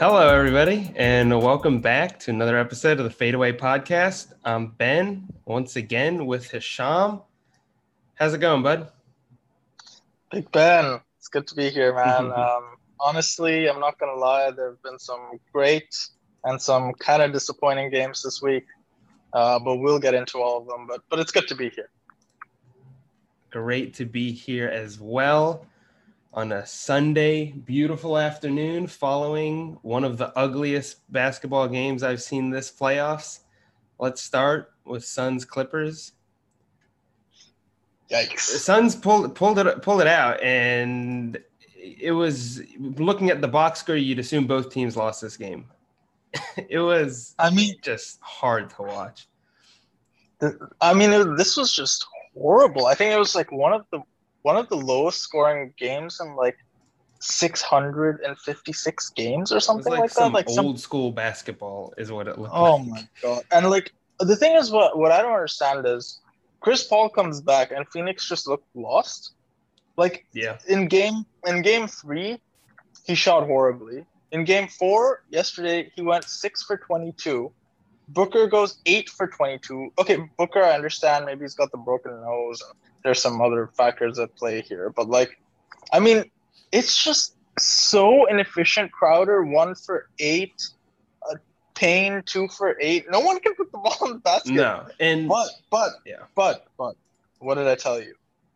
Hello, everybody, and welcome back to another episode of the Fadeaway Podcast. I'm Ben, once again with Hisham. How's it going, bud? Big Ben, it's good to be here, man. um, honestly, I'm not gonna lie. There have been some great and some kind of disappointing games this week, uh, but we'll get into all of them. But but it's good to be here. Great to be here as well on a Sunday, beautiful afternoon, following one of the ugliest basketball games I've seen this playoffs. Let's start with Suns Clippers. Yikes! The Suns pulled pulled it pulled it out, and it was looking at the box score. You'd assume both teams lost this game. it was, I mean, just hard to watch. I mean, it, this was just horrible. I think it was like one of the one of the lowest scoring games in like 656 games or something like, like, that. Like old some... school basketball is what it looked oh like. Oh my god! And like the thing is, what what I don't understand is Chris Paul comes back and Phoenix just looked lost. Like yeah, in game in game three, he shot horribly. In game four yesterday, he went six for twenty two. Booker goes eight for 22. Okay, Booker, I understand. Maybe he's got the broken nose. There's some other factors at play here. But, like, I mean, it's just so inefficient. Crowder, one for eight. Uh, Payne, two for eight. No one can put the ball in the basket. No. And, but, but, yeah. But, but, what did I tell you?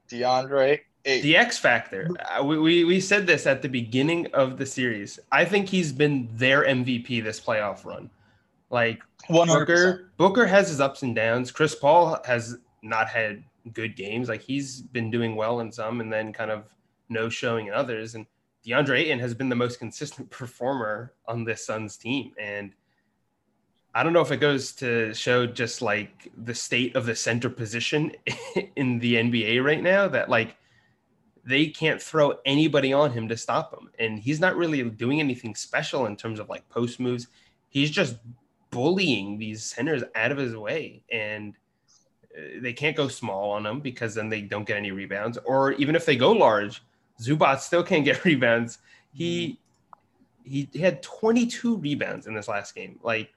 DeAndre, Ayton. The X factor. Uh, we, we, we said this at the beginning of the series. I think he's been their MVP this playoff run. Like 100%. Booker, Booker has his ups and downs. Chris Paul has not had good games. Like he's been doing well in some, and then kind of no showing in others. And DeAndre Ayton has been the most consistent performer on this Suns team. And I don't know if it goes to show just like the state of the center position in the NBA right now that like they can't throw anybody on him to stop him. And he's not really doing anything special in terms of like post moves. He's just bullying these centers out of his way and they can't go small on him because then they don't get any rebounds. Or even if they go large Zubac still can't get rebounds. He he, he had 22 rebounds in this last game. Like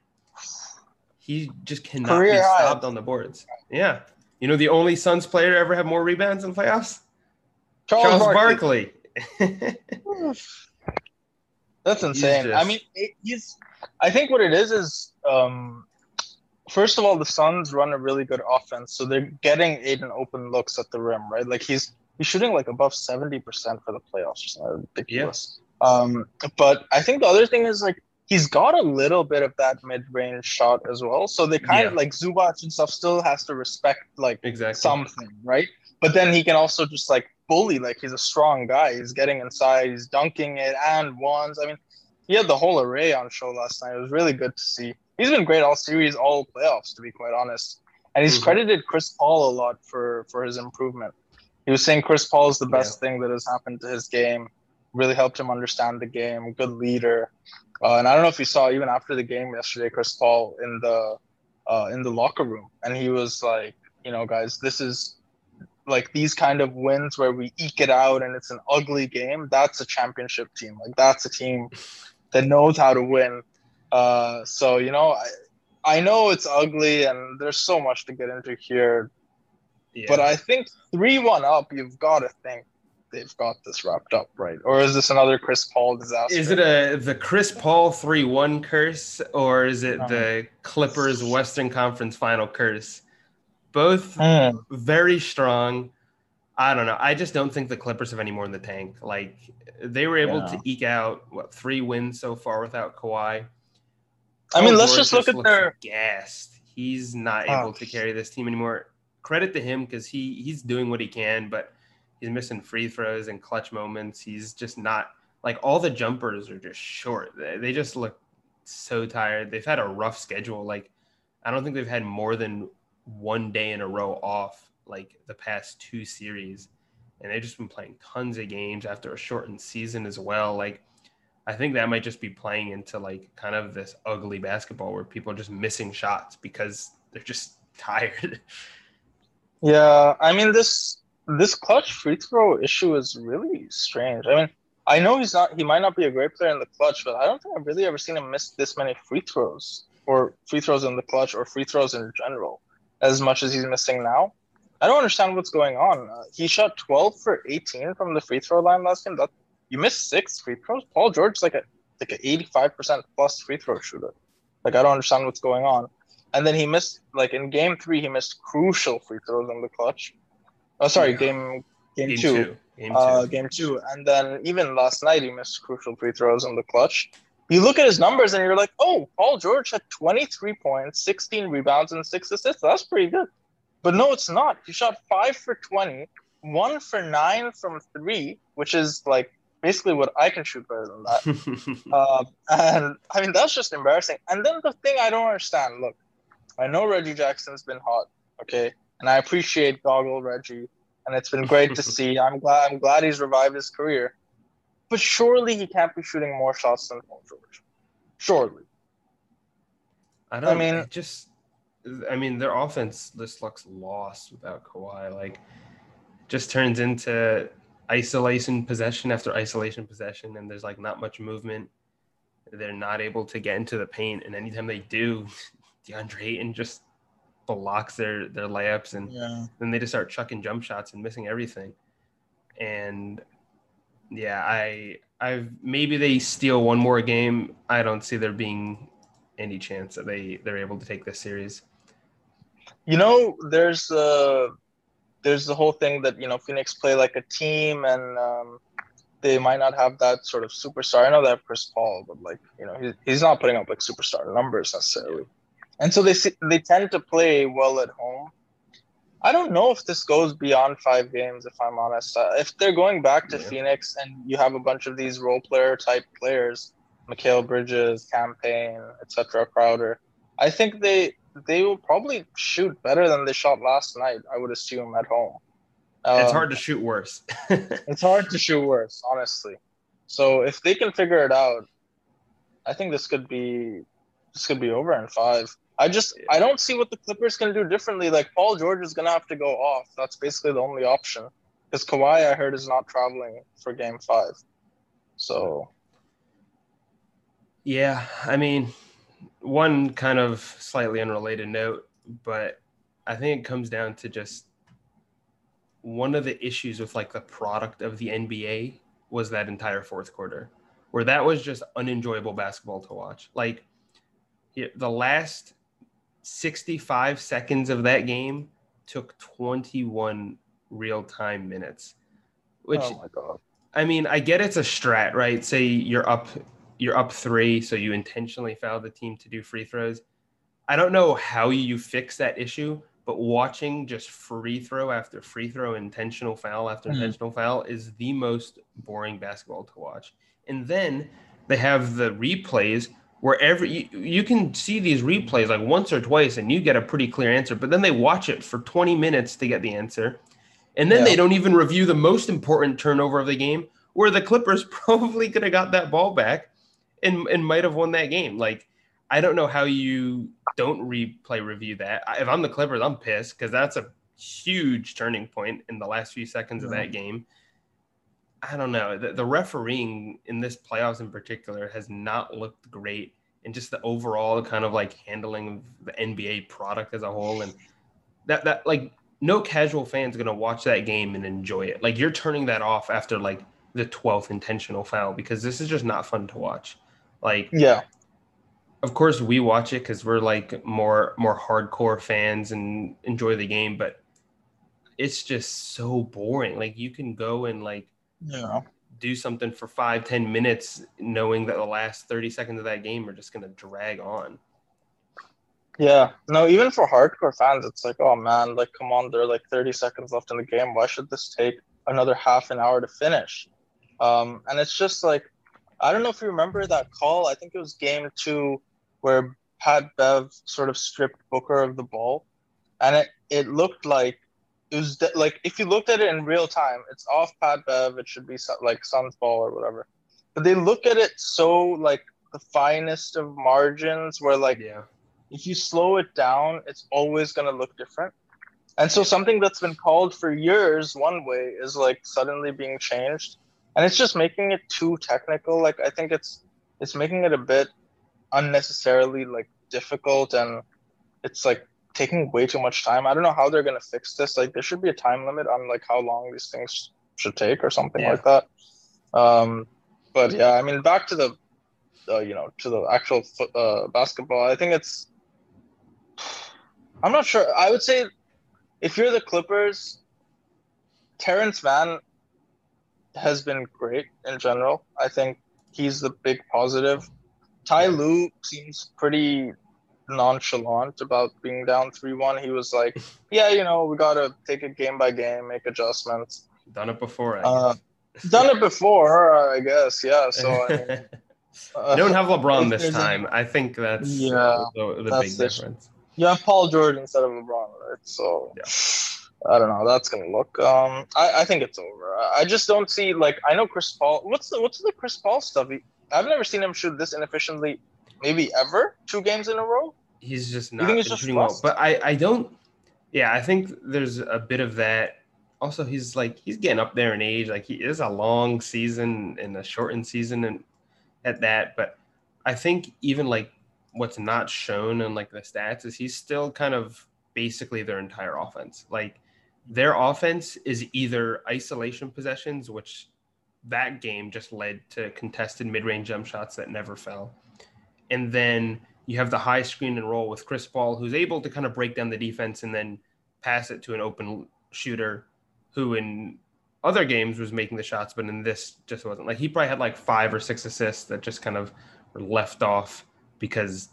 he just cannot Career be stopped on the boards. Yeah. You know the only Suns player to ever have more rebounds in playoffs? Charles, Charles Barkley, Barkley. That's insane. Just... I mean, it, he's. I think what it is is, um, first of all, the Suns run a really good offense, so they're getting Ayton open looks at the rim, right? Like he's he's shooting like above seventy percent for the playoffs, is ridiculous. Yeah. Um, but I think the other thing is like he's got a little bit of that mid-range shot as well. So they kind yeah. of like Zubac and stuff still has to respect like exactly. something, right? But then he can also just like bully. Like he's a strong guy. He's getting inside. He's dunking it and ones. I mean, he had the whole array on show last night. It was really good to see. He's been great all series, all playoffs, to be quite honest. And he's mm-hmm. credited Chris Paul a lot for for his improvement. He was saying Chris Paul is the best yeah. thing that has happened to his game. Really helped him understand the game. Good leader. Uh, and I don't know if you saw even after the game yesterday, Chris Paul in the uh, in the locker room, and he was like, you know, guys, this is like these kind of wins where we eke it out and it's an ugly game, that's a championship team. Like that's a team that knows how to win. Uh, so you know, I, I know it's ugly and there's so much to get into here, yeah. but I think three one up, you've got to think they've got this wrapped up, right? Or is this another Chris Paul disaster? Is it a the Chris Paul three one curse, or is it the Clippers Western Conference Final curse? Both mm. very strong. I don't know. I just don't think the Clippers have any more in the tank. Like they were able yeah. to eke out what three wins so far without Kawhi. I mean, oh, let's just look at their gassed. He's not oh. able to carry this team anymore. Credit to him because he he's doing what he can, but he's missing free throws and clutch moments. He's just not like all the jumpers are just short. They, they just look so tired. They've had a rough schedule. Like I don't think they've had more than one day in a row off like the past two series. And they've just been playing tons of games after a shortened season as well. Like I think that might just be playing into like kind of this ugly basketball where people are just missing shots because they're just tired. Yeah, I mean this this clutch free throw issue is really strange. I mean, I know he's not. He might not be a great player in the clutch, but I don't think I've really ever seen him miss this many free throws or free throws in the clutch or free throws in general as much as he's missing now. I don't understand what's going on. Uh, he shot 12 for 18 from the free throw line last game. That you missed six free throws. Paul George is like a like an 85% plus free throw shooter. Like I don't understand what's going on. And then he missed like in game three, he missed crucial free throws in the clutch. Oh, sorry, yeah. game game, game two. two. Game uh, two. game two. And then even last night, he missed crucial free throws in the clutch. You look at his numbers and you're like, oh, Paul George had 23 points, 16 rebounds, and six assists. That's pretty good. But no, it's not. He shot five for 20, one for nine from three, which is like basically what I can shoot better than that. uh, and I mean, that's just embarrassing. And then the thing I don't understand look, I know Reggie Jackson's been hot, okay? And I appreciate Goggle Reggie, and it's been great to see. I'm glad I'm glad he's revived his career. But surely he can't be shooting more shots than Paul George. Surely. I don't I mean just I mean their offense just looks lost without Kawhi. Like just turns into isolation possession after isolation possession, and there's like not much movement. They're not able to get into the paint, and anytime they do, DeAndre Ayton just blocks their their layups, and yeah. then they just start chucking jump shots and missing everything. And yeah, I I've maybe they steal one more game. I don't see there being any chance that they they're able to take this series. You know, there's uh there's the whole thing that you know Phoenix play like a team and um, they might not have that sort of superstar. I know that Chris Paul, but like you know he's, he's not putting up like superstar numbers necessarily, and so they they tend to play well at home. I don't know if this goes beyond five games. If I'm honest, uh, if they're going back to yeah. Phoenix and you have a bunch of these role player type players, Mikal Bridges, Cam Payne, etc., Crowder, I think they they will probably shoot better than they shot last night. I would assume at home. Um, it's hard to shoot worse. it's hard to shoot worse, honestly. So if they can figure it out, I think this could be this could be over in five. I just yeah. I don't see what the Clippers can do differently. Like Paul George is gonna have to go off. That's basically the only option. Because Kawhi, I heard, is not traveling for Game Five. So. Yeah, I mean, one kind of slightly unrelated note, but I think it comes down to just one of the issues with like the product of the NBA was that entire fourth quarter, where that was just unenjoyable basketball to watch. Like the last 65 seconds of that game took 21 real time minutes, which oh my God. I mean, I get it's a strat, right? Say you're up you're up three, so you intentionally foul the team to do free throws. I don't know how you fix that issue, but watching just free throw after free throw, intentional foul after mm-hmm. intentional foul is the most boring basketball to watch. And then they have the replays where every you, you can see these replays like once or twice and you get a pretty clear answer, but then they watch it for 20 minutes to get the answer. And then yeah. they don't even review the most important turnover of the game where the Clippers probably could have got that ball back and and might have won that game. Like I don't know how you don't replay review that. If I'm the Clippers, I'm pissed because that's a huge turning point in the last few seconds of that game. I don't know. The, the, refereeing in this playoffs in particular has not looked great, and just the overall kind of like handling of the NBA product as a whole, and that that like no casual fan's gonna watch that game and enjoy it. Like you're turning that off after like the 12th intentional foul because this is just not fun to watch. Like, yeah, of course we watch it because we're like more more hardcore fans and enjoy the game, but it's just so boring. Like you can go and like yeah. do something for five ten minutes knowing that the last 30 seconds of that game are just going to drag on. Yeah. No even for hardcore fans it's like oh man like come on there are like 30 seconds left in the game. Why should this take another half an hour to finish? Um and it's just like I don't know if you remember that call. I think it was game two where Pat Bev sort of stripped Booker of the ball. And it, it looked like it was de- like if you looked at it in real time, it's off Pat Bev. It should be like Suns ball or whatever. But they look at it so like the finest of margins where like yeah. if you slow it down, it's always gonna look different. And so something that's been called for years one way is like suddenly being changed and it's just making it too technical. Like I think it's it's making it a bit unnecessarily like difficult, and it's like taking way too much time. I don't know how they're gonna fix this. Like there should be a time limit on like how long these things should take or something yeah. like that. Um, but yeah, I mean, back to the, uh, you know, to the actual uh, basketball. I think it's. I'm not sure. I would say, if you're the Clippers, Terrence Mann has been great in general. I think he's the big positive. Ty Lue seems pretty nonchalant about being down 3-1. He was like, yeah, you know, we got to take it game by game, make adjustments. Done it before. Uh, done it before, I guess. Yeah. So I mean, uh, don't have LeBron this time. I think that's yeah, the, the that's big difference. You have Paul George instead of LeBron, right? So yeah. I don't know. how That's gonna look. Um, I, I think it's over. I just don't see like I know Chris Paul. What's the what's the Chris Paul stuff? He, I've never seen him shoot this inefficiently. Maybe ever two games in a row. He's just not he's shooting well. But I I don't. Yeah, I think there's a bit of that also he's like he's getting up there in age. Like he is a long season and a shortened season and at that. But I think even like what's not shown in like the stats is he's still kind of basically their entire offense. Like their offense is either isolation possessions, which that game just led to contested mid-range jump shots that never fell. And then you have the high screen and roll with Chris Paul, who's able to kind of break down the defense and then pass it to an open shooter who in other games was making the shots, but in this just wasn't. Like he probably had like five or six assists that just kind of were left off because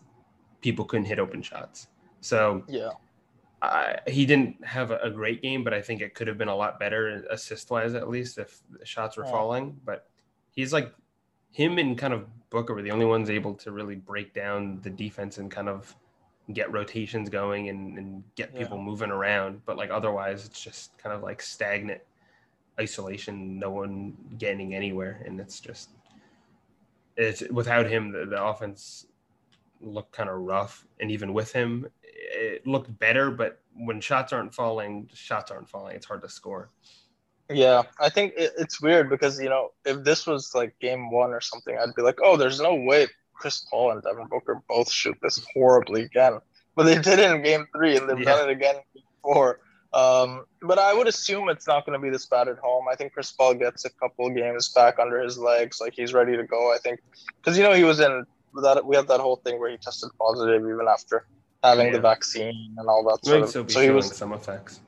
people couldn't hit open shots. So yeah, I, he didn't have a, great game, but I think it could have been a lot better assist wise at least if the shots were yeah. falling. But he's like him and kind of Booker were the only ones able to really break down the defense and kind of get rotations going and, and get people yeah. moving around. But like otherwise, it's just kind of like stagnant isolation, no one getting anywhere, and it's just it's without him the, the offense looked kind of rough, and even with him, it looked better. But when shots aren't falling, shots aren't falling. It's hard to score. Yeah, I think it, it's weird because you know if this was like game one or something, I'd be like, oh, there's no way Chris Paul and Devin Booker both shoot this horribly again. But they did it in game three and they've yeah. done it again before. Um, but I would assume it's not going to be this bad at home. I think Chris Paul gets a couple games back under his legs, like he's ready to go. I think because you know he was in that we had that whole thing where he tested positive even after having yeah. the vaccine and all that. Sort of. So he was some effects.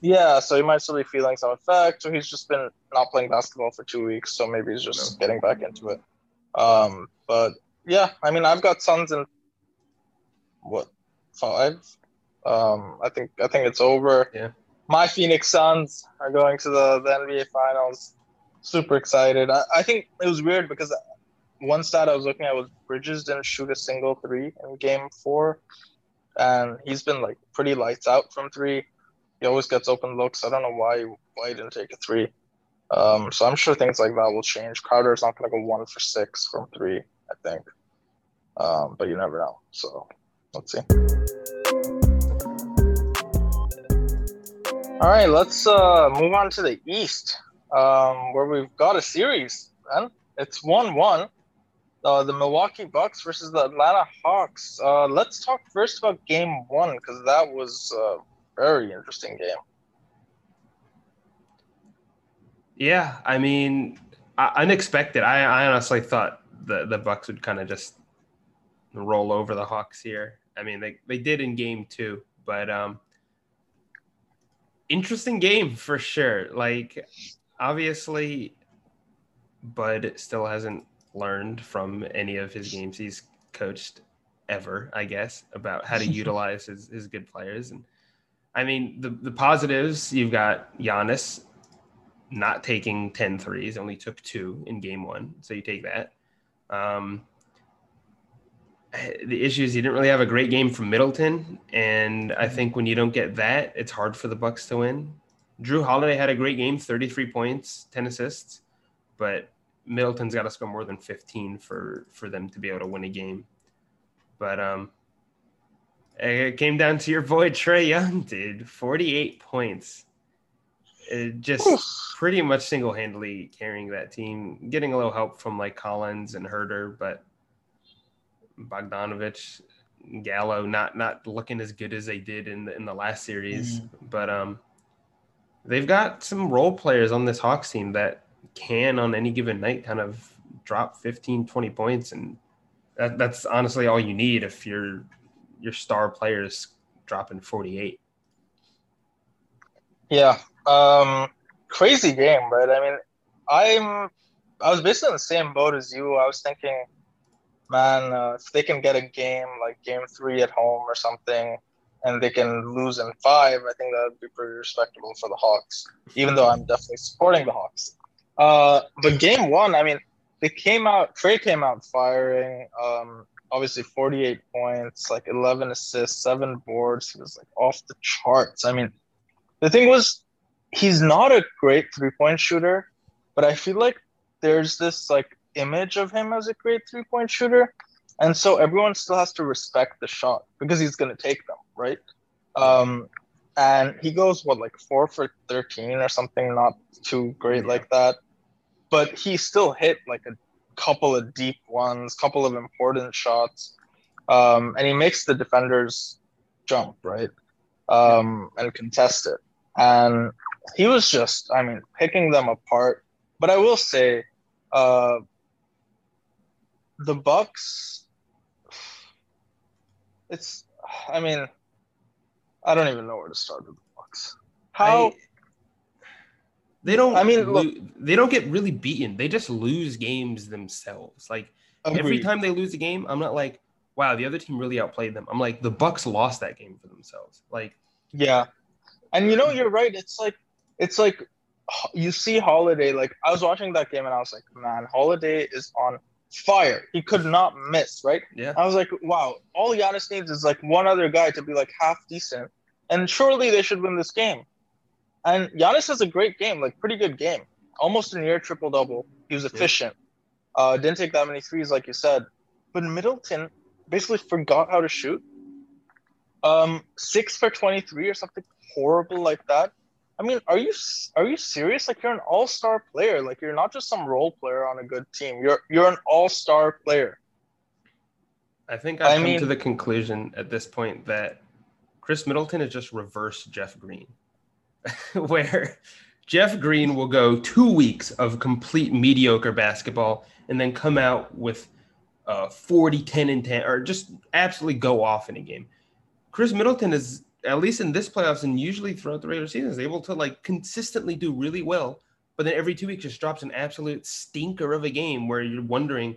Yeah, so he might still be feeling some effects. So he's just been not playing basketball for two weeks, so maybe he's just no. getting back into it. Um, but yeah, I mean, I've got Suns in what five. Um, I think I think it's over. Yeah. My Phoenix Suns are going to the, the NBA Finals. Super excited. I, I think it was weird because one stat I was looking at was Bridges didn't shoot a single three in Game Four, and he's been like pretty lights out from three. He always gets open looks. I don't know why why he didn't take a three. Um, so I'm sure things like that will change. Crowder's not going to go one for six from three. I think. Um, but you never know. So let's see. All right, let's uh, move on to the East, um, where we've got a series. Man, it's one-one. Uh, the Milwaukee Bucks versus the Atlanta Hawks. Uh, let's talk first about Game One because that was a very interesting game. Yeah, I mean, unexpected. I, I honestly thought the the Bucks would kind of just roll over the Hawks here. I mean, they, they did in game two, but um, interesting game for sure. Like, obviously, Bud still hasn't learned from any of his games he's coached ever, I guess, about how to utilize his, his good players. And I mean, the, the positives you've got Giannis not taking 10 threes, only took two in game one. So you take that. Um, the issue is he didn't really have a great game from Middleton, and I think when you don't get that, it's hard for the Bucks to win. Jrue Holiday had a great game, 33 points, 10 assists, but Middleton's got to score more than 15 for for them to be able to win a game. But um it came down to your boy Trae Young, dude. 48 points. it just Oof. pretty much single handedly carrying that team, getting a little help from like Collins and Huerter, but Bogdanovich, Gallo not not looking as good as they did in the in the last series. Mm-hmm. But um they've got some role players on this Hawks team that can on any given night kind of drop 15, 20 points and that, that's honestly all you need if your your star players dropping 48. Yeah. Um, crazy game, right? I mean, I'm I was basically in the same boat as you. I was thinking, man, uh, if they can get a game like game three at home or something, and they can lose in five, I think that would be pretty respectable for the Hawks. Even though I'm definitely supporting the Hawks. Uh, but game one, I mean, they came out. Trae came out firing. Um, obviously 48 points, like 11 assists, seven boards. He was like off the charts. I mean, the thing was, he's not a great three point shooter, but I feel like there's this like image of him as a great three point shooter. And so everyone still has to respect the shot because he's going to take them, right? Um, and he goes, what, like four for 13 or something, not too great like that. But he still hit like a couple of deep ones, couple of important shots, um, and he makes the defenders jump right um, and contest it. And he was just, I mean, picking them apart. But I will say, uh, the Bucks. It's, I mean, I don't even know where to start with the Bucks. How? I, they don't. I mean, lo- they don't get really beaten. They just lose games themselves. Like agreed. every time they lose a game, I'm not like, wow, the other team really outplayed them. I'm like, the Bucks lost that game for themselves. Like, yeah, and you know, mm. you're right. It's like, it's like, you see Holiday. Like I was watching that game and I was like, man, Holiday is on fire. He could not miss. Right? Yeah. I was like, wow. All Giannis needs is like one other guy to be like half decent, and surely they should win this game. And Giannis has a great game, like pretty good game, almost a near triple double. He was efficient. Yeah. Uh, didn't take that many threes, like you said. But Middleton basically forgot how to shoot. Um, six for twenty three or something horrible like that. I mean, are you are you serious? Like you're an all star player. Like you're not just some role player on a good team. You're you're an all star player. I think I've I come mean, to the conclusion at this point that Khris Middleton is just reverse Jeff Green. where Jeff Green will go two weeks of complete mediocre basketball and then come out with uh, 40, 10, and 10, or just absolutely go off in a game. Khris Middleton is, at least in this playoffs and usually throughout the regular season, is able to like consistently do really well. But then every two weeks just drops an absolute stinker of a game where you're wondering,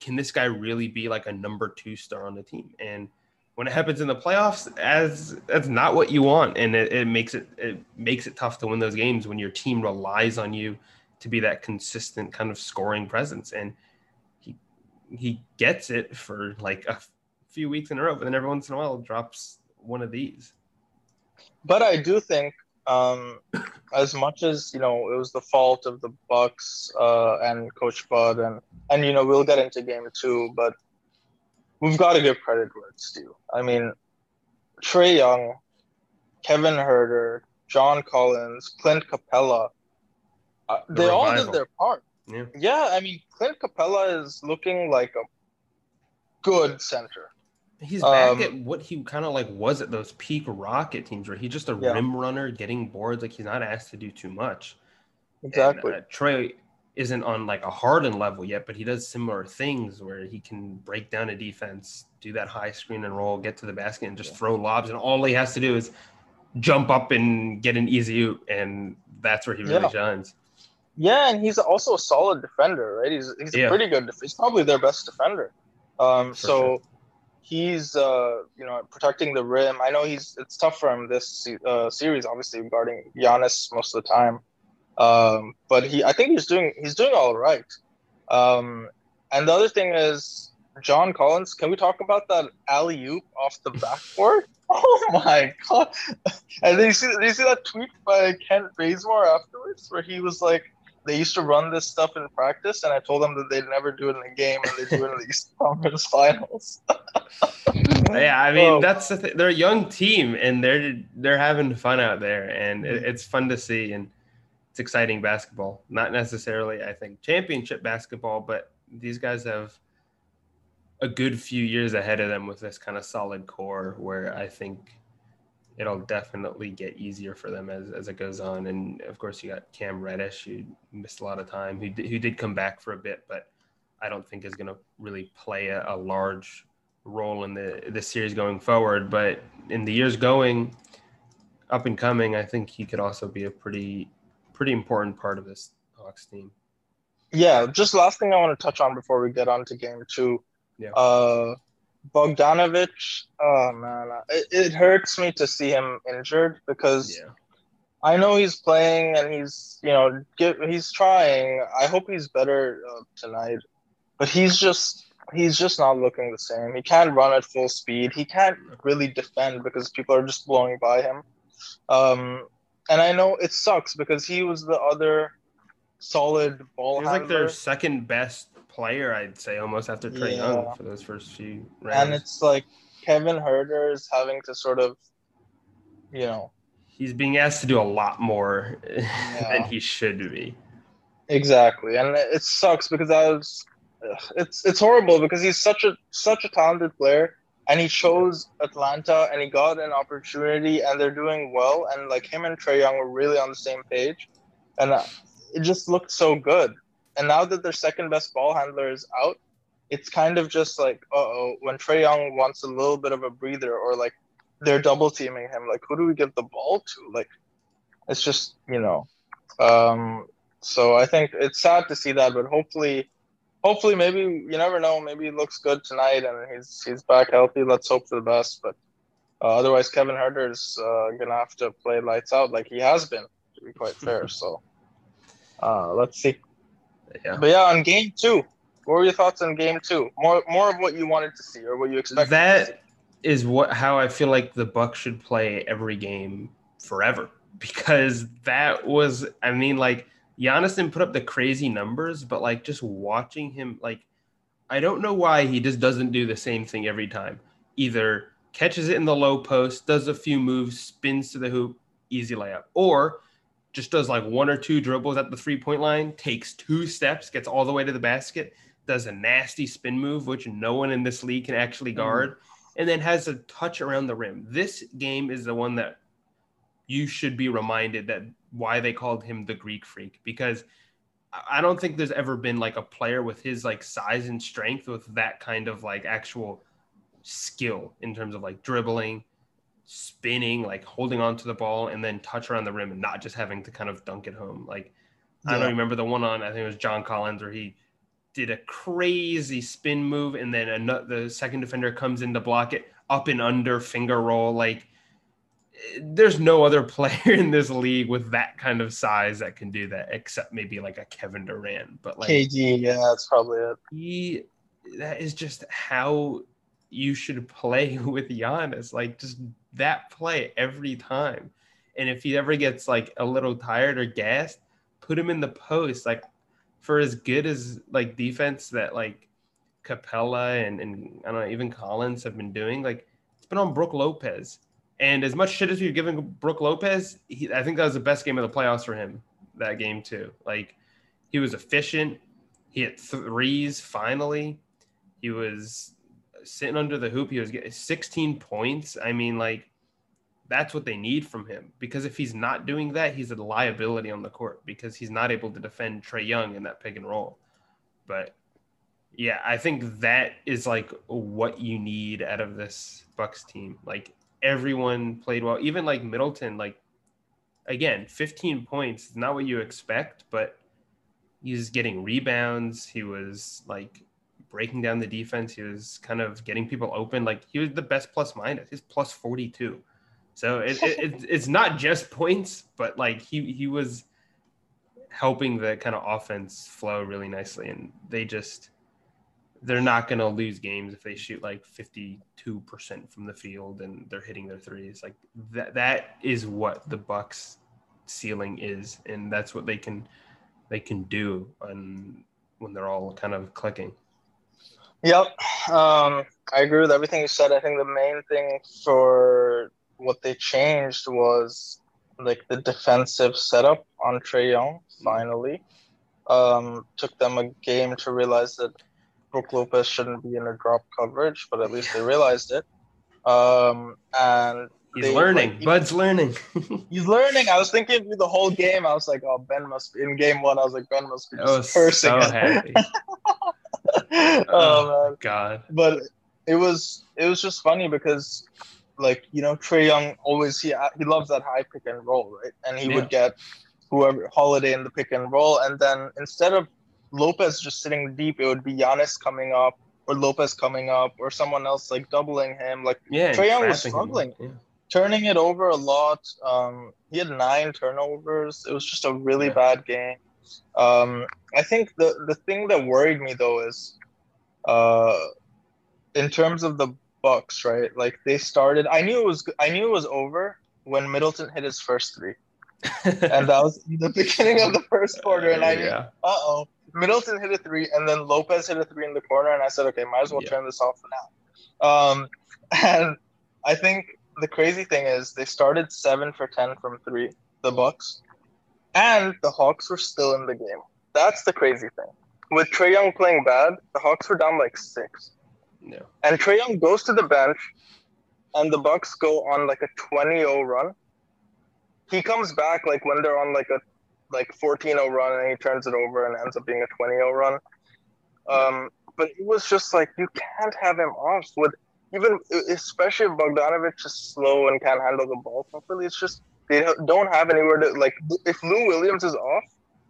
can this guy really be like a number two star on the team? And when it happens in the playoffs, as that's not what you want, and it, it, makes it it makes it tough to win those games when your team relies on you to be that consistent kind of scoring presence. And he he gets it for like a few weeks in a row, but then every once in a while drops one of these. But I do think, um, as much as you know, it was the fault of the Bucks uh, and Coach Bud, and and you know we'll get into game two, but we've got to give credit where it's due. I mean, Trae Young, Kevin Huerter, John Collins, Clint Capela, uh, the they revival. all did their part. Yeah. yeah, I mean, Clint Capela is looking like a good center. He's back um, at what he kind of like was at those peak Rocket teams, where he's just a yeah. rim runner, getting boards. Like he's not asked to do too much. Exactly. And, uh, Trae isn't on like a Harden level yet, but he does similar things where he can break down a defense, do that high screen and roll, get to the basket, and just yeah. throw lobs. And all he has to do is jump up and get an easy oop, and that's where he really yeah. shines. Yeah, and he's also a solid defender, right? He's he's yeah. a pretty good. He's probably their best defender. Um, so sure. he's uh, you know protecting the rim. I know he's it's tough for him this uh, series, obviously guarding Giannis most of the time. Um, but he, I think he's doing he's doing all right. Um, and the other thing is John Collins. Can we talk about that alley oop off the backboard? oh my god! And then you see, you see that tweet by Kent Bazemore afterwards, where he was like, they used to run this stuff in practice, and I told them that they'd never do it in a game, and they do it in the Conference Finals. yeah, I mean oh. that's the th- they're a young team, and they're they're having fun out there, and it, it's fun to see. And it's exciting basketball. Not necessarily, I think, championship basketball, but these guys have a good few years ahead of them with this kind of solid core where I think it'll definitely get easier for them as, as it goes on. And of course, you got Cam Reddish, who missed a lot of time, who, who did come back for a bit, but I don't think is going to really play a, a, large role in the, the series going forward. But in the years going up and coming, I think he could also be a pretty, pretty important part of this Hawks team. Yeah, just last thing I want to touch on before we get on to game two. Yeah. Uh, Bogdanovich, oh man, it, it hurts me to see him injured because yeah. I know he's playing and he's you know get, he's trying. I hope he's better uh, tonight, but he's just he's just not looking the same. He can't run at full speed. He can't really defend because people are just blowing by him. Um, and I know it sucks because he was the other solid ball. He's like their second best player, I'd say, almost after Trae yeah. Young for those first few rounds. And it's like Kevin Huerter is having to sort of, you know, he's being asked to do a lot more yeah. than he should be. Exactly, and it sucks because I was, it's it's horrible because he's such a such a talented player, and he chose Atlanta and he got an opportunity, and they're doing well, and like him and Trae Young were really on the same page, and it just looked so good. And now that their second best ball handler is out, it's kind of just like, uh oh, when Trae Young wants a little bit of a breather or like they're double teaming him, like who do we give the ball to? Like it's just, you know. Um so I think it's sad to see that, but hopefully hopefully maybe you never know, maybe he looks good tonight and he's he's back healthy. Let's hope for the best. But uh, otherwise Kevin Huerter's uh, gonna have to play lights out like he has been, to be quite fair. So uh, let's see. Yeah. But yeah, on game two, what were your thoughts on game two? More more of what you wanted to see or what you expected. That is what how I feel like the Bucks should play every game forever because that was I mean like Giannis didn't put up the crazy numbers, but like just watching him like I don't know why he just doesn't do the same thing every time. Either catches it in the low post, does a few moves, spins to the hoop, easy layup, or just does like one or two dribbles at the three point line, takes two steps, gets all the way to the basket, does a nasty spin move, which no one in this league can actually mm-hmm. guard, mm. and then has a touch around the rim. This game is the one that you should be reminded that why they called him the Greek freak because I don't think there's ever been like a player with his like size and strength with that kind of like actual skill in terms of like dribbling, spinning, like holding on to the ball and then touch around the rim and not just having to kind of dunk it home. Like yeah. I don't remember the one on I think it was John Collins where he did a crazy spin move and then another, the second defender comes in to block it up and under finger roll like there's no other player in this league with that kind of size that can do that except maybe like a Kevin Durant but like KD yeah that's probably it he that is just how you should play with Giannis like just that play every time. And if he ever gets like a little tired or gassed, put him in the post. Like for as good as like defense that like Capela and, and I don't know, even Collins have been doing, like it's been on Brook Lopez. And as much shit as you're giving Brook Lopez, he, I think that was the best game of the playoffs for him that game too. Like he was efficient. He hit threes finally. He was sitting under the hoop. He was getting 16 points. I mean, like that's what they need from him because if he's not doing that, he's a liability on the court because he's not able to defend Trae Young in that pick and roll. But yeah, I think that is like what you need out of this Bucks team. Like everyone played well, even like Middleton. Like again, 15 points is not what you expect, but he's getting rebounds. He was like breaking down the defense. He was kind of getting people open. Like he was the best plus minus. He's plus 42. So it, it, it, it's not just points, but like he, he was helping the kind of offense flow really nicely. And they just, they're not going to lose games if they shoot like 52% from the field and they're hitting their threes. Like that, that is what the Bucks ceiling is. And that's what they can, they can do on when they're all kind of clicking. Yep. Um, I agree with everything you said. I think the main thing for what they changed was like the defensive setup on Trae Young finally. Um, took them a game to realize that Brook Lopez shouldn't be in a drop coverage, but at least they realized it. Um, and he's they, learning. Like, he, Bud's learning. he's learning. I was thinking through the whole game. I was like, oh, Ben must be in game one. I was like, Ben must be just cursing. So happy. oh, oh man, God! But it was it was just funny because like you know Trae Young always he he loves that high pick and roll right, and he yeah. would get whoever Holiday in the pick and roll, and then instead of Lopez just sitting deep, it would be Giannis coming up or Lopez coming up or someone else like doubling him. Like yeah, Trae Young was struggling, yeah. turning it over a lot. Um, he had nine turnovers. It was just a really yeah. bad game. Um, I think the the thing that worried me though is, uh, in terms of the Bucks, right? Like they started. I knew it was. I knew it was over when Middleton hit his first three, and that was the beginning of the first quarter. And I yeah. uh oh, Middleton hit a three, and then Lopez hit a three in the corner, and I said, okay, might as well yeah. turn this off for now. Um, and I think the crazy thing is they started seven for ten from three, the Bucks, and the Hawks were still in the game. That's the crazy thing. With Trae Young playing bad, the Hawks were down like six. No. And Trae Young goes to the bench, and the Bucks go on like a 20-0 run. He comes back like when they're on like a like 14-0 run, and he turns it over and ends up being a 20-0 run. Um, but it was just like you can't have him off with even especially if Bogdanovich is slow and can't handle the ball properly. It's just they don't have anywhere to like. If Lou Williams is off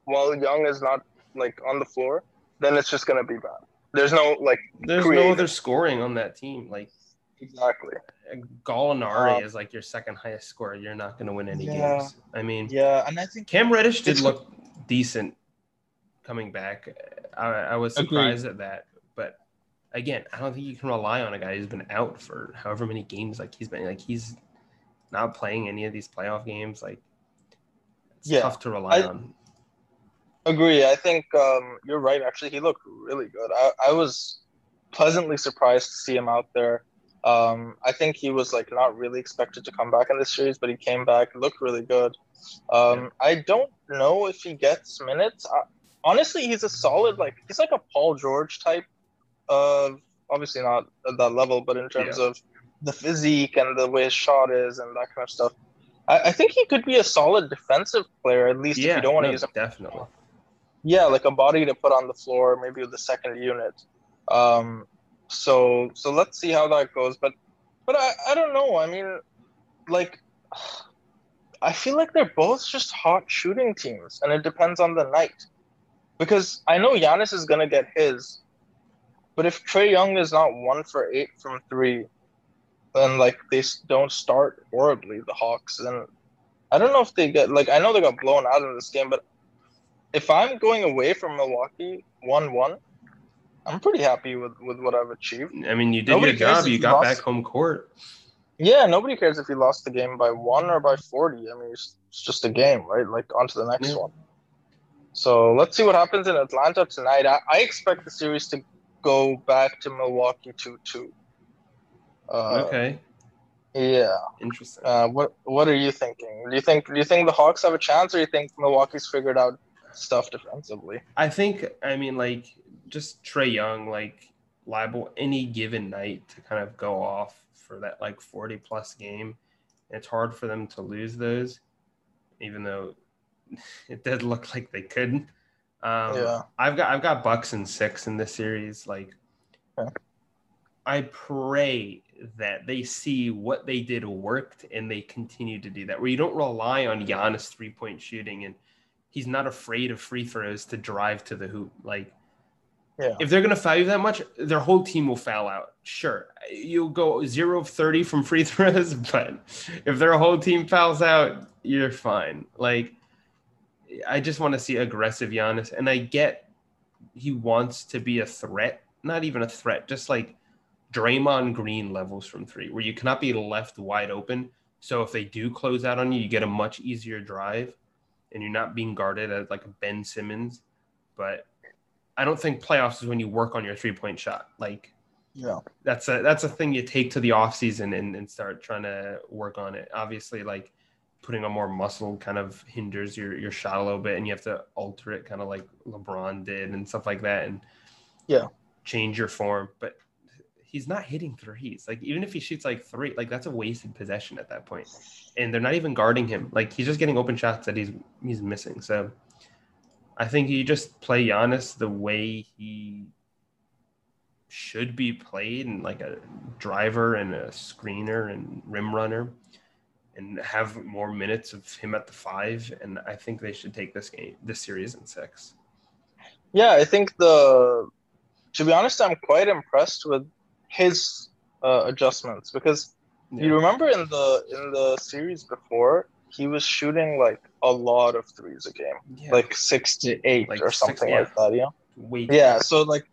while Young is not like on the floor, then it's just gonna be bad. There's no like. There's creative. no other scoring on that team. Like exactly. Gallinari um, is like your second highest scorer. You're not going to win any yeah, games. I mean, yeah, and I think Cam Reddish did look decent coming back. I, I was surprised agreed. at that, but again, I don't think you can rely on a guy who's been out for however many games. Like he's been, like he's not playing any of these playoff games. Like it's yeah, tough to rely I, on. Agree. I think um, you're right. Actually, he looked really good. I, I was pleasantly surprised to see him out there. Um, I think he was like not really expected to come back in this series, but he came back, looked really good. Um, I don't know if he gets minutes. I, honestly, he's a solid like he's like a Paul George type of obviously not at that level, but in terms yeah. of the physique and the way his shot is and that kind of stuff. I, I think he could be a solid defensive player, at least yeah, if you don't want to no, use him. Definitely yeah, like a body to put on the floor, maybe with the second unit. Um, so so let's see how that goes. But but I, I don't know. I mean, like I feel like they're both just hot shooting teams, and it depends on the night. Because I know Giannis is gonna get his, but if Trae Young is not one for eight from three, then like they don't start horribly, the Hawks. And I don't know if they get like I know they got blown out in this game, but if I'm going away from Milwaukee one one, I'm pretty happy with with what I've achieved. I mean, you did nobody your job. You got lost. back home court. Yeah, nobody cares if you lost the game by one or by forty. I mean, it's, it's just a game, right? Like on to the next yeah. one. So let's see what happens in Atlanta tonight. I, I expect the series to go back to Milwaukee two two. Uh, okay. Yeah. Interesting. Uh, what What are you thinking? Do you think Do you think the Hawks have a chance, or do you think Milwaukee's figured out stuff defensively. I think, I mean, like just Trae Young, like liable any given night to kind of go off for that like 40 plus game. It's hard for them to lose those, even though it did look like they couldn't. Um, yeah. I've got I've got Bucks and six in this series. Like, okay. I pray that they see what they did worked and they continue to do that. Where you don't rely on Giannis three point shooting and he's not afraid of free throws to drive to the hoop. Like, yeah. if they're going to foul you that much, their whole team will foul out. Sure, you'll go zero of 30 from free throws, but if their whole team fouls out, you're fine. Like, I just want to see aggressive Giannis. And I get he wants to be a threat, not even a threat, just like Draymond Green levels from three, where you cannot be left wide open. So if they do close out on you, you get a much easier drive and you're not being guarded as like a Ben Simmons. But I don't think playoffs is when you work on your three point shot. Like, yeah, that's a that's a thing you take to the off season and, and start trying to work on it. Obviously, like putting on more muscle kind of hinders your your shot a little bit, and you have to alter it kind of like LeBron did and stuff like that, and yeah, change your form. But he's not hitting threes. Like even if he shoots like three, like that's a wasted possession at that point. And they're not even guarding him. Like he's just getting open shots that he's he's missing. So I think you just play Giannis the way he should be played and like a driver and a screener and rim runner and have more minutes of him at the five. And I think they should take this game, this series in six. Yeah, I think the to be honest, I'm quite impressed with his uh, adjustments because yeah. you remember in the in the series before he was shooting like a lot of threes a game, yeah. like six to eight like or something six, yeah. like that. Yeah, Wait. yeah. So like,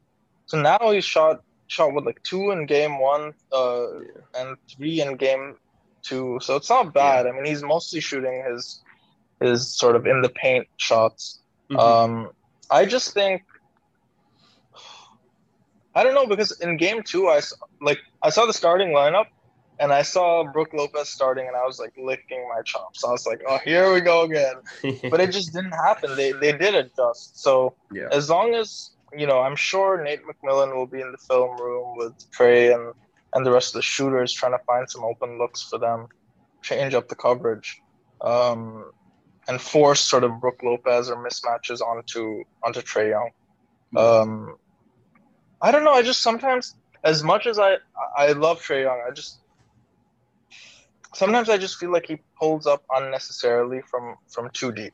so now he shot shot with like two in game one, uh, and three in game two. So it's not bad. I mean, he's mostly shooting his his sort of in the paint shots. Mm-hmm. Um, I just think I don't know because in game two, I saw, like I saw the starting lineup, and I saw Brook Lopez starting, and I was like licking my chops. I was like, "Oh, here we go again," but it just didn't happen. They they did adjust. So yeah. as long as you know, I'm sure Nate McMillan will be in the film room with Trae and and the rest of the shooters trying to find some open looks for them, change up the coverage, um, and force sort of Brook Lopez or mismatches onto onto Trae Young. Um, I don't know. I just sometimes, as much as I I love Trae Young, I just sometimes I just feel like he pulls up unnecessarily from from too deep.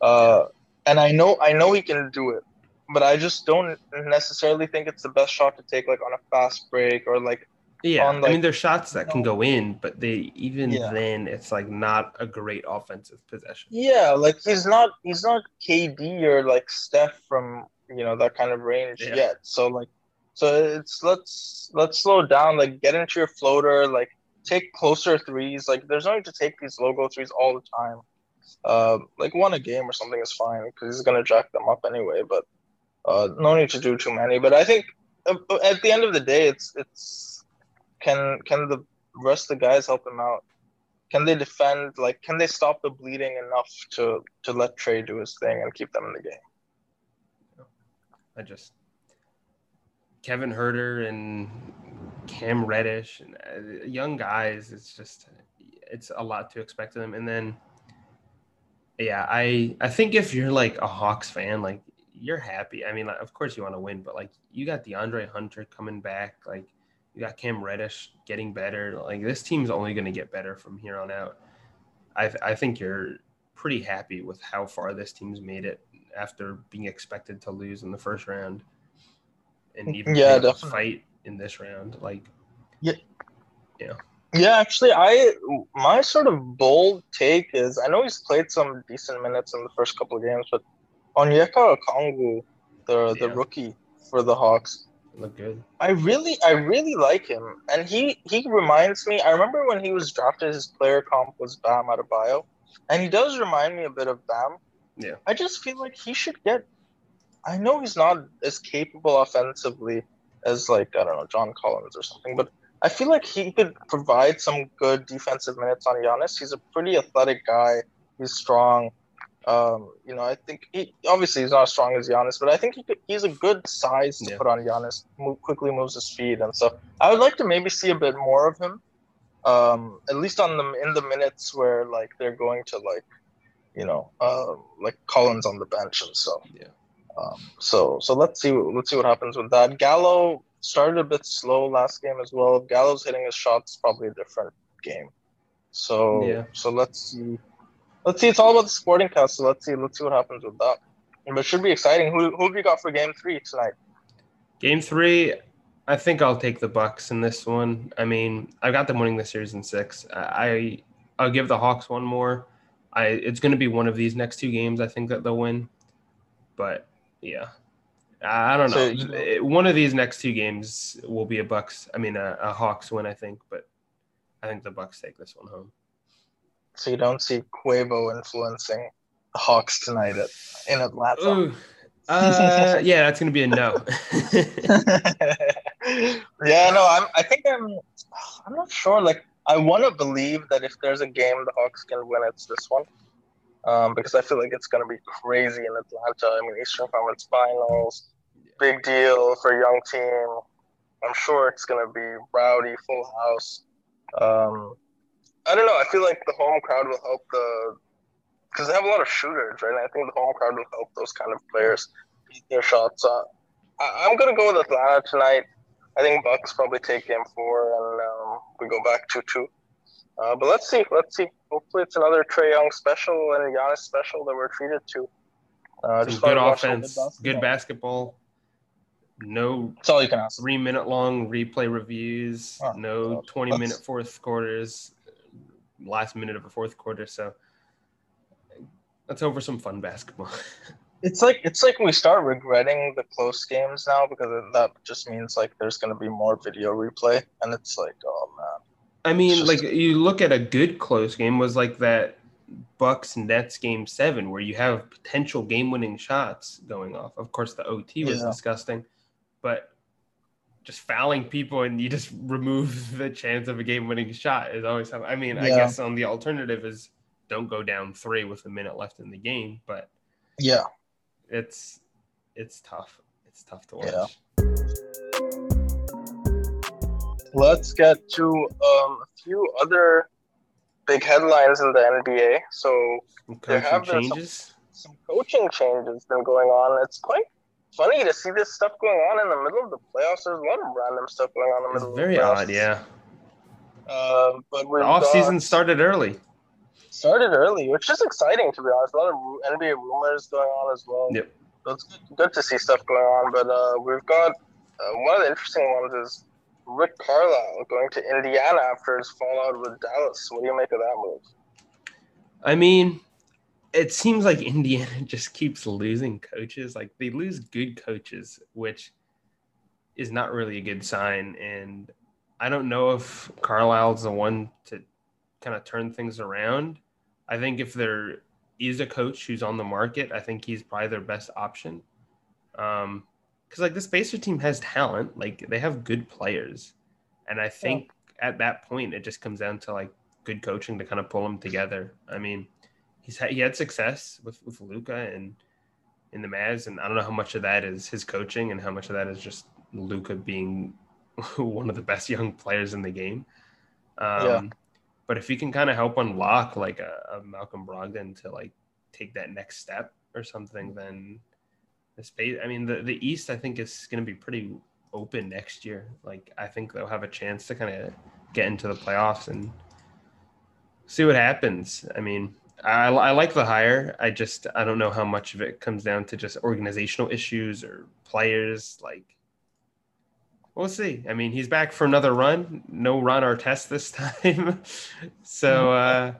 Uh, and I know I know he can do it, but I just don't necessarily think it's the best shot to take like on a fast break or like yeah, on, like, I mean, there's shots that can go in, but they even yeah. then it's like not a great offensive possession. Yeah, like he's not he's not KD or like Steph from you know that kind of range yeah. yet. So like, so it's let's let's slow down. Like get into your floater. Like take closer threes. Like there's no need to take these logo threes all the time. Uh, like one a game or something is fine because he's gonna jack them up anyway. But uh, no need to do too many. But I think uh, at the end of the day, it's it's can can the rest of the guys help him out? Can they defend? Like, can they stop the bleeding enough to to let Trae do his thing and keep them in the game? I just Kevin Huerter and Cam Reddish and uh, young guys. It's just it's a lot to expect of them. And then, yeah, I I think if you're like a Hawks fan, like you're happy. I mean, like, of course you want to win, but like you got DeAndre Hunter coming back, like you got Cam Reddish getting better. Like this team's only going to get better from here on out. I I think you're pretty happy with how far this team's made it after being expected to lose in the first round and even yeah, definitely. fight in this round. Like, yeah, yeah, yeah. Actually, I my sort of bold take is I know he's played some decent minutes in the first couple of games, but Onyeka Okongwu, the yeah. the rookie for the Hawks, look good. I really, I really like him, and he he reminds me. I remember when he was drafted, his player comp was Bam Adebayo, and he does remind me a bit of Bam. Yeah. I just feel like he should get. I know he's not as capable offensively as like I don't know John Collins or something, but I feel like he could provide some good defensive minutes on Giannis. He's a pretty athletic guy. He's strong. Um, you know, I think he obviously he's not as strong as Giannis, but I think he could, he's a good size to yeah. put on Giannis. Move, quickly moves his feet and stuff. I would like to maybe see a bit more of him, um, at least on them in the minutes where like they're going to like you know, uh, like Collins on the bench and stuff. Yeah. Um, so so let's see let's see what happens with that. Gallo started a bit slow last game as well. If Gallo's hitting his shots, probably a different game. So yeah. so let's see. Let's see. It's all about the sporting cast. So let's see. Let's see what happens with that. But it should be exciting. Who who have you got for game three tonight? Game three, I think I'll take the Bucks in this one. I mean, I've got them winning the series in six. I I'll give the Hawks one more. I it's going to be one of these next two games. I think that they'll win, but yeah, I don't know. So. One of these next two games will be a Bucks. I mean, a, a, Hawks win. I think, but I think the Bucks take this one home. So you don't see Quavo influencing the Hawks tonight at, in Atlanta. Ooh. Uh, yeah, that's gonna be a no. yeah, no, I'm. I think I'm. I'm not sure. Like I want to believe that if there's a game the Hawks can win, it's this one. Um, because I feel like it's going to be crazy in Atlanta. I mean, Eastern Conference Finals, big deal for a young team. I'm sure it's going to be rowdy, full house. Um, I don't know. I feel like the home crowd will help the because they have a lot of shooters, right? And I think the home crowd will help those kind of players beat their shots. Uh, I, am gonna go with Atlanta tonight. I think Bucks probably take game four, and um, we go back two two. Uh, but let's see, let's see. Hopefully, it's another Trae Young special and a Giannis special that we're treated to. Uh, just good offense, good basketball. No, that's all you can ask. Three minute long replay reviews. Oh, no God. twenty minute fourth quarters. Last minute of a fourth quarter. So let's over some fun basketball. it's like it's like we start regretting the close games now because that just means like there's going to be more video replay, and it's like, oh man. I mean, like you look at a good close game was like that Bucks and Nets game seven, where you have potential game winning shots going off. Of course, the OT was yeah. disgusting, but just fouling people and you just remove the chance of a game winning shot is always. I mean, yeah. I guess on the alternative is don't go down three with a minute left in the game, but yeah, it's it's tough. It's tough to watch. Yeah. Let's get to um, a few other big headlines in the NBA. So there have been changes. Some, some coaching changes been going on. It's quite funny to see this stuff going on in the middle of the playoffs. There's a lot of random stuff going on in the middle. It's very odd, yeah. Uh, but the off season started early started early, which is exciting to be honest. A lot of NBA rumors going on as well. Yep. So it's good, good to see stuff going on. But uh, we've got uh, one of the interesting ones is Rick Carlisle going to Indiana after his fallout with Dallas. What do you make of that move? I mean, it seems like Indiana just keeps losing coaches. Like they lose good coaches, which is not really a good sign. And I don't know if Carlisle's the one to kind of turn things around. I think if there is a coach who's on the market, I think he's probably their best option. Um, because like this Pacer team has talent, like they have good players, and I think yeah. at that point it just comes down to like good coaching to kind of pull them together. I mean, he's had, he had success with with Luka and in the Mavs, and I don't know how much of that is his coaching and how much of that is just Luka being one of the best young players in the game. Um, yeah. But if he can kind of help unlock like a, a, Malcolm Brogdon to like take that next step or something, then the space. I mean, the the East I think is going to be pretty open next year. Like I think they'll have a chance to kind of get into the playoffs and see what happens. I mean, I, I like the hire. I just I don't know how much of it comes down to just organizational issues or players. Like we'll see. I mean, he's back for another run. No run or test this time. so, mm-hmm. uh,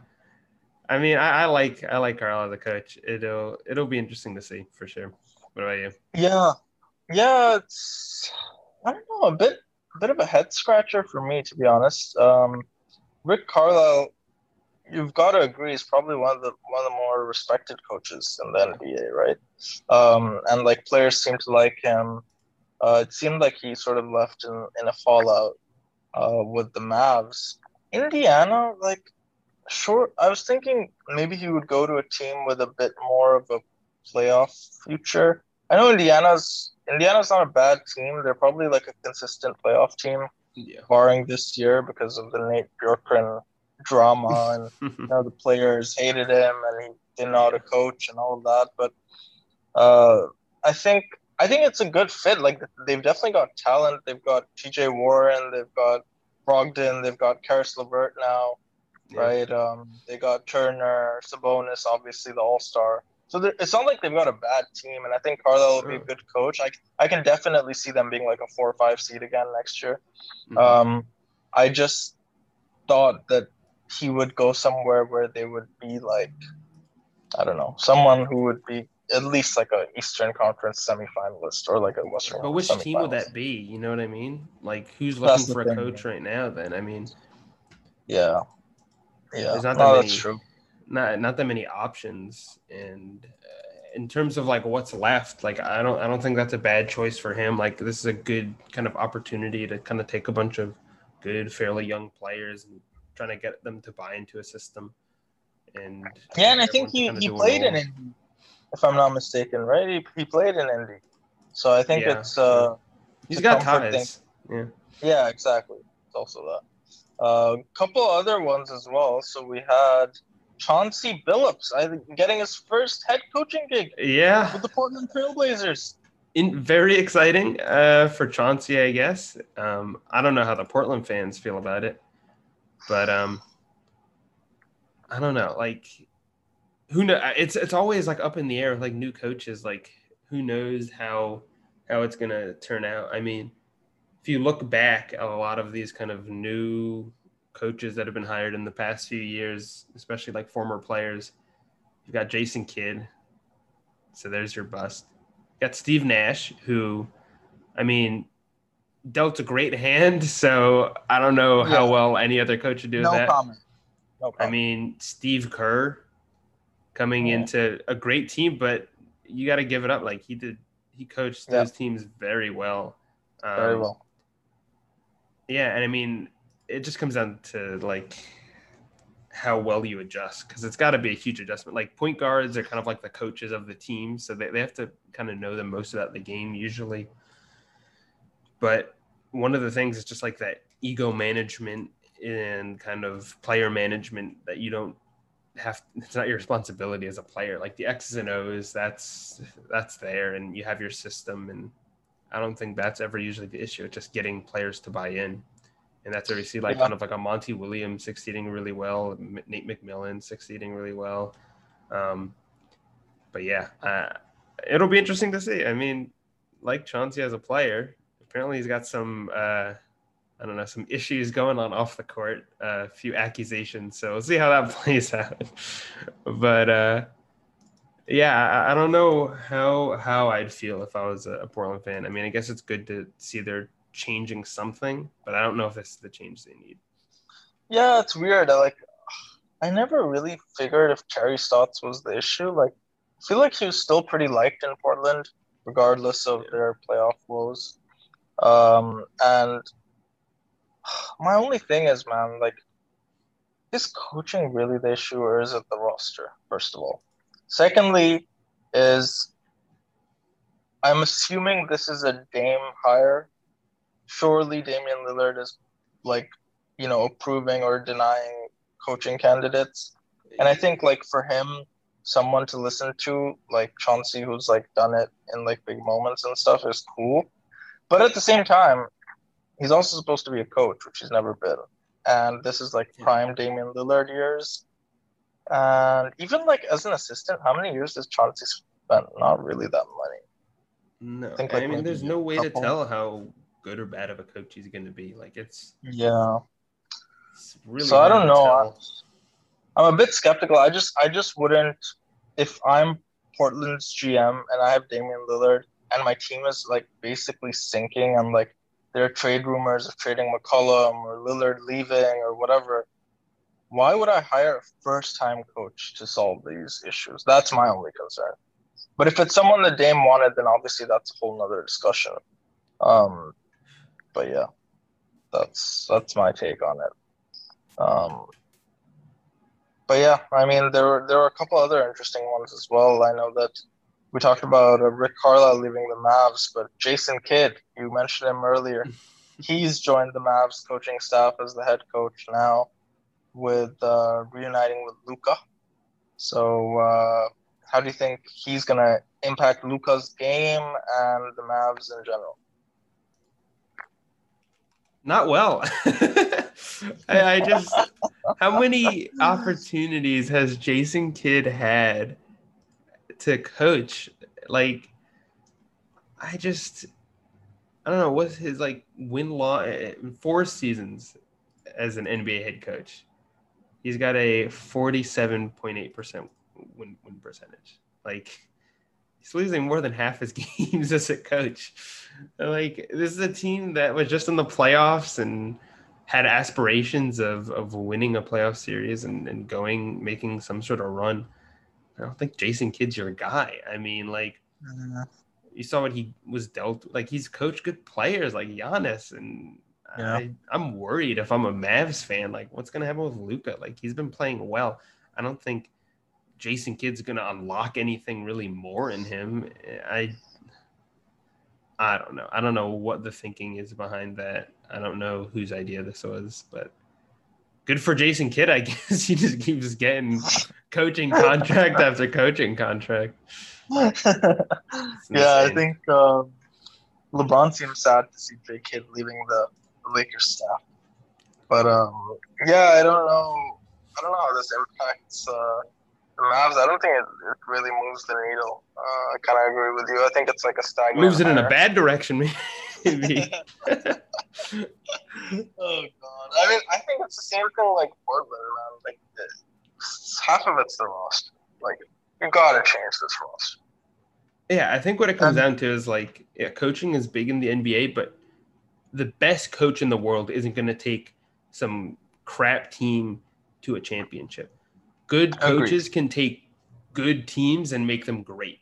I mean, I, I, like I like Carl as a coach. It'll it'll be interesting to see for sure. What about you? Yeah, yeah. It's I don't know a bit a bit of a head scratcher for me to be honest. Um, Rick Carlisle, you've got to agree, is probably one of the one of the more respected coaches in the NBA, right? Um, and like players seem to like him. Uh, it seemed like he sort of left in, in a fallout uh, with the Mavs. Indiana, like, sure. I was thinking maybe he would go to a team with a bit more of a playoff future. I know Indiana's Indiana's not a bad team. They're probably like a consistent playoff team, yeah. barring this year because of the Nate Bjorkgren drama and you know the players hated him and he didn't know how to coach and all of that. But uh, I think I think it's a good fit. Like they've definitely got talent. They've got T.J. Warren. They've got Brogdon. They've got Caris LeVert now, yeah. right? Um, they got Turner, Sabonis, obviously the All Star. So it's not like they've got a bad team, and I think Carlisle will be a good coach. I I can definitely see them being like a four or five seed again next year. Mm-hmm. Um, I just thought that he would go somewhere where they would be like, I don't know, someone who would be at least like a Eastern Conference semifinalist or like a Western. But which team would that be? You know what I mean? Like who's looking for a thing, coach right now? Then I mean, yeah, yeah. There's not that many, that's true. Not not that many options, and uh, in terms of like what's left, like I don't I don't think that's a bad choice for him. Like this is a good kind of opportunity to kind of take a bunch of good, fairly young players and trying to get them to buy into a system. And yeah, and I think he, he played in Indy, if I'm not mistaken, right? He, he played in Indy, so I think yeah. it's uh, he's got ties. Thing. Yeah, yeah, exactly. It's also that. A uh, couple other ones as well. So we had Chauncey Billups getting his first head coaching gig. Yeah, with the Portland Trailblazers. In, very exciting uh, for Chauncey, I guess. Um, I don't know how the Portland fans feel about it, but um, I don't know. Like, who know? It's it's always like up in the air with like new coaches. Like, who knows how how it's gonna turn out? I mean, if you look back at a lot of these kind of new coaches that have been hired in the past few years, especially like former players, you've got Jason Kidd. So there's your bust. You got Steve Nash, who, I mean, dealt a great hand. So I don't know yeah. how well any other coach would do no that. Comment. I mean, Steve Kerr coming yeah. into a great team, but you got to give it up. Like he did, he coached yeah. those teams very well. Um, very well. Yeah, and I mean, it just comes down to like how well you adjust because it's got to be a huge adjustment. Like point guards are kind of like the coaches of the team, so they, they have to kind of know the most about the game usually. But one of the things is just like that ego management and kind of player management that you don't have it's not your responsibility as a player like the x's and o's that's that's there and you have your system and i don't think that's ever usually the issue it's just getting players to buy in and that's where we see like yeah. kind of like a monty williams succeeding really well nate mcmillan succeeding really well um, but yeah uh, it'll be interesting to see i mean like chauncey as a player apparently he's got some uh, I don't know, some issues going on off the court, uh, a few accusations. So we'll see how that plays out. but uh, yeah, I, I, don't know how how I'd feel if I was a, Portland fan. I mean, I guess it's good to see they're changing something, but I don't know if this is the change they need. Yeah, it's weird. I like I never really figured if Terry Stotts was the issue. Like, I feel like he was still pretty liked in Portland, regardless of yeah. their playoff woes. Um, and my only thing is, man, like, is coaching really the issue or is it the roster, first of all? Secondly, is I'm assuming this is a Dame hire. Surely Damian Lillard is like, you know, approving or denying coaching candidates. And I think like for him, someone to listen to, like Chauncey, who's like done it in like big moments and stuff, is cool. But at the same time, he's also supposed to be a coach, which he's never been. And this is like hmm. prime Damian Lillard years. And even like as an assistant, how many years does Chauncey spend? Not really that many. No, I, think, like, I mean, there's no way to tell how good or bad of a coach he's going to be. Like it's yeah. It's really so I don't know. I'm a bit skeptical. I just I just wouldn't if I'm Portland's GM and I have Damian Lillard and my team is like basically sinking. I'm like there are trade rumors of trading McCollum or Lillard leaving or whatever. Why would I hire a first time coach to solve these issues? That's my only concern. But if it's someone that Dame wanted, then obviously that's a whole nother discussion. Um, but yeah, that's that's my take on it. Um, but yeah, I mean there were there were a couple other interesting ones as well. I know that we talked about uh, Rick Carlisle leaving the Mavs, but Jason Kidd, you mentioned him earlier. He's joined the Mavs coaching staff as the head coach now, with uh, reuniting with Luka. So, uh, how do you think he's going to impact Luka's game and the Mavs in general? Not well. I, I just, how many opportunities has Jason Kidd had? to coach. Like, I just, I don't know what's his like win law four seasons as an NBA head coach. He's got a forty-seven point eight percent win win percentage. Like, he's losing more than half his games as a coach. Like, this is a team that was just in the playoffs and had aspirations of of winning a playoff series and, and going making some sort of run. I don't think Jason Kidd's your guy. I mean, like uh, you saw what he was dealt. Like he's coached good players like Giannis and yeah. I, I'm worried if I'm a Mavs fan. Like, what's gonna happen with Luka? Like, he's been playing well. I don't think Jason Kidd's gonna unlock anything really more in him. I I don't know. I don't know what the thinking is behind that. I don't know whose idea this was, but good for Jason Kidd. I guess he just keeps getting coaching contract after coaching contract. yeah, I think um, LeBron seems sad to see Jay Kidd leaving the Lakers staff. But um, yeah, I don't know. I don't know how this impacts uh, Mavs. I don't think it, it really moves the needle. Uh, I kind of agree with you. I think it's like a stagnant. Moves it in a bad direction, maybe. oh god! I mean, I think it's the same thing like Portland, man. Like half of it's the roster. Like you gotta change this roster. Yeah, I think what it comes um, down to is like yeah, coaching is big in the NBA, but the best coach in the world isn't going to take some crap team to a championship. Good coaches can take good teams and make them great.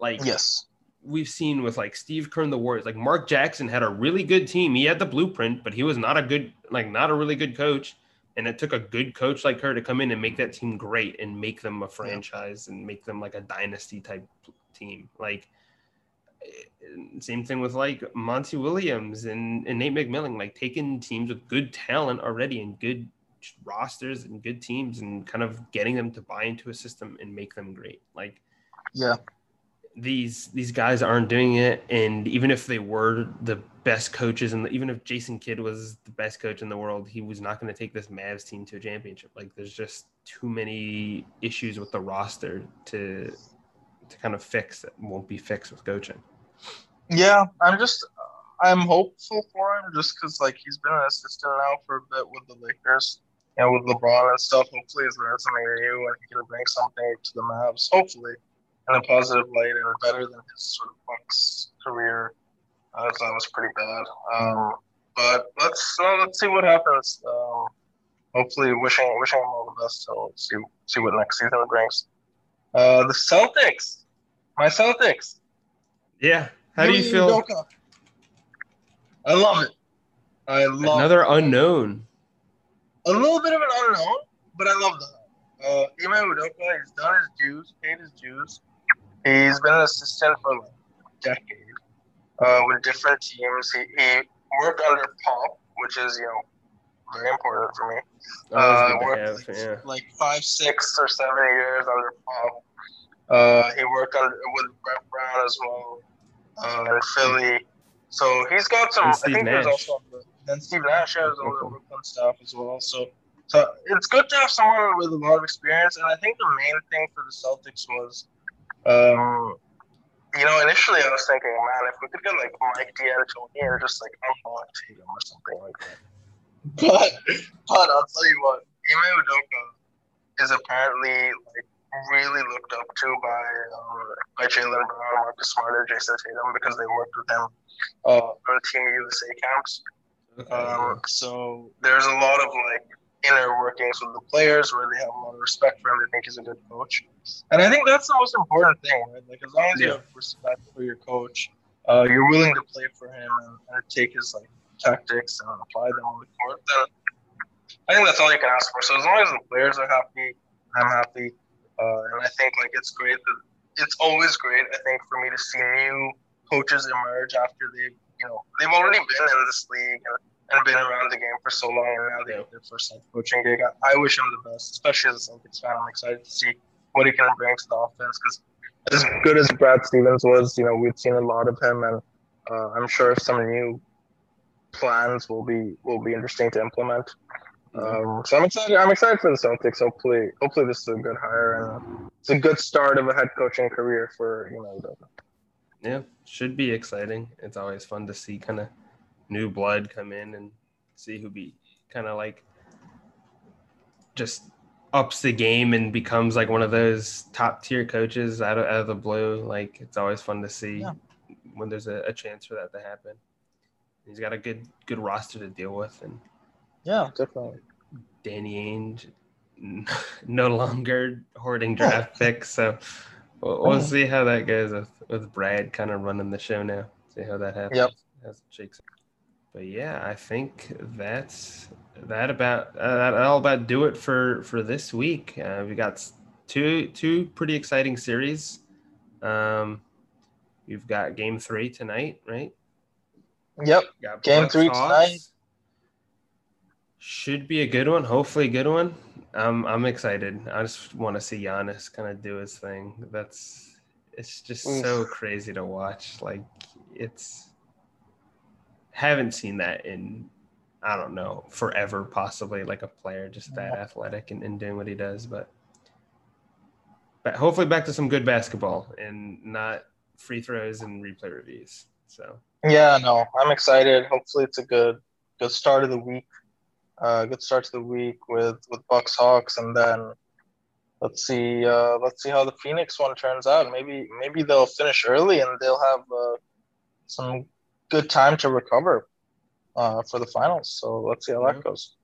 Like yes, we've seen with like Steve Kerr and the Warriors. Like Mark Jackson had a really good team. He had the blueprint, but he was not a good like not a really good coach. And it took a good coach like Kerr to come in and make that team great and make them a franchise yeah. and make them like a dynasty type team. Like eh, same thing with like Monty Williams and, and Nate McMillan, like taking teams with good talent already and good rosters and good teams and kind of getting them to buy into a system and make them great. Like, yeah, these these guys aren't doing it. And even if they were the best coaches, and even if Jason Kidd was the best coach in the world, he was not going to take this Mavs team to a championship. Like, there's just too many issues with the roster to to kind of fix that won't be fixed with coaching. Yeah, I'm just I'm hopeful for him just because like he's been an assistant now for a bit with the Lakers and with LeBron and stuff. Hopefully, he's learned something new and he can bring something to the Mavs. Hopefully, in a positive light and better than his sort of Bucks career. Uh, that was pretty bad. Um, but let's uh, let's see what happens. Um, hopefully, wishing wishing him all the best. So see see what next season brings. Uh, the Celtics, my Celtics. Yeah, how do you feel? I love it. I love another it. unknown. A little bit of an unknown, but I love that. Uh, Ime Udoka, he's done his dues, paid his dues. He's been an assistant for like a decade uh, with different teams. He, he worked under Pop, which is you know very important for me. Uh, worked have, like, yeah. like, five, six, or seven years under Pop. Uh, he worked under, with Brett Brown as well uh, in Philly. So he's got some. I think there's also then Steve Nash has all the Brooklyn stuff as well. So so it's good to have someone with a lot of experience. And I think the main thing for the Celtics was, um, you know, initially I was thinking, man, if we could get like Mike D'Antoni or just like Unlock Tatum or something like that. But but I'll tell you what, Ime Udoka is apparently like really looked up to by um, by Jaylen Brown, Marcus Smart, Jayson Tatum because they worked with him uh, on Team USA camps. Um, so there's a lot of like inner workings with the players where they have a lot of respect for him. They think he's a good coach, and I think that's the most important thing. Right? Like as long as yeah. you have respect for your coach, uh, you're willing to play for him and, and take his like tactics and apply them on the court. Then I think that's all you can ask for. So as long as the players are happy, I'm happy. Uh, and I think like it's great that it's always great. I think for me to see new coaches emerge after they, you know, they've already been in this league and, been around the game for so long, and now they have their first head coaching gig. I, wish him the best, especially as a Celtics fan. I'm excited to see what he can bring to the offense because as good as Brad Stevens was, you know, we've seen a lot of him, and uh, I'm sure some new plans will be will be interesting to implement. Um, so I'm excited. I'm excited for the Celtics. Hopefully, hopefully this is a good hire and it's a good start of a head coaching career for you know. Yeah, should be exciting. It's always fun to see kind of new blood come in and see who be kind of like just ups the game and becomes like one of those top tier coaches out of, out of the blue. Like it's always fun to see yeah. when there's a, a chance for that to happen. He's got a good good roster to deal with and yeah, definitely. Danny Ainge no longer hoarding draft picks, so we'll, we'll, see how that goes with, with Brad kind of running the show now. See how that happens. Yep. As it shakes. but yeah, I think that's that about uh, that all about do it for for this week. Uh, we got two two pretty exciting series. Um, you've got game three tonight, right? Yep. Game Bucks, three Hawks. tonight. Should be a good one. Hopefully, a good one. I'm I'm excited. I just want to see Giannis kind of do his thing. That's it's just Oof. so crazy to watch. Like it's haven't seen that in I don't know forever. Possibly like a player just that yeah. athletic and, and doing what he does, but but hopefully back to some good basketball and not free throws and replay reviews. So yeah, no, I'm excited. Hopefully, it's a good good start of the week. Uh, good start to the week with with Bucks Hawks, and then let's see uh, let's see how the Phoenix one turns out. Maybe maybe they'll finish early and they'll have uh, some good time to recover uh, for the finals. So let's see how that goes.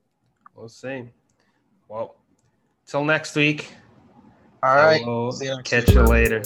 We'll see. Well, till next week. All right. Catch you later.